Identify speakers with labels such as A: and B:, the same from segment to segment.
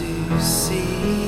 A: I throw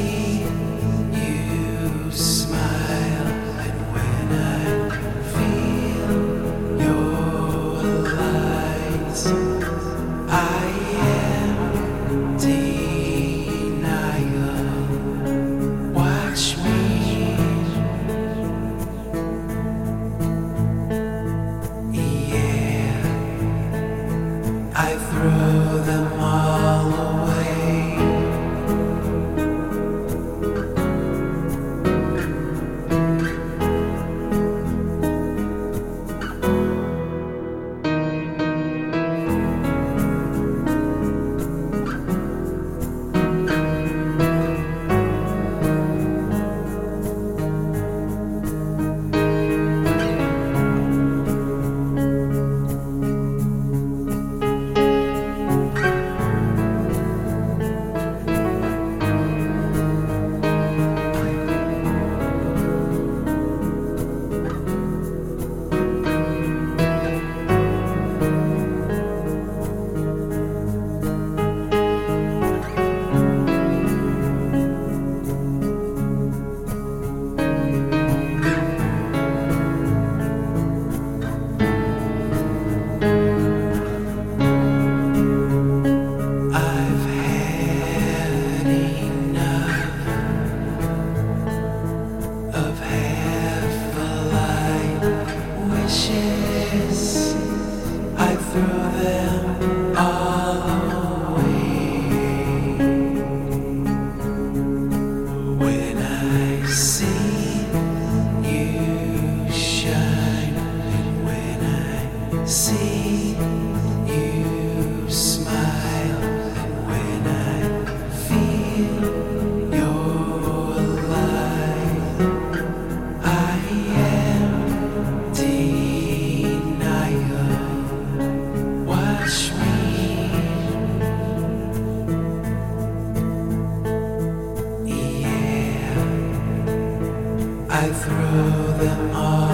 A: all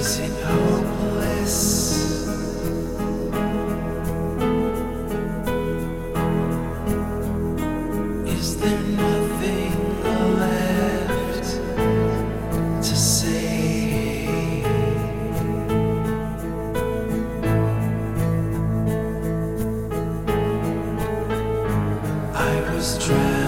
A: is hopeless. Is there nothing left to say? I was.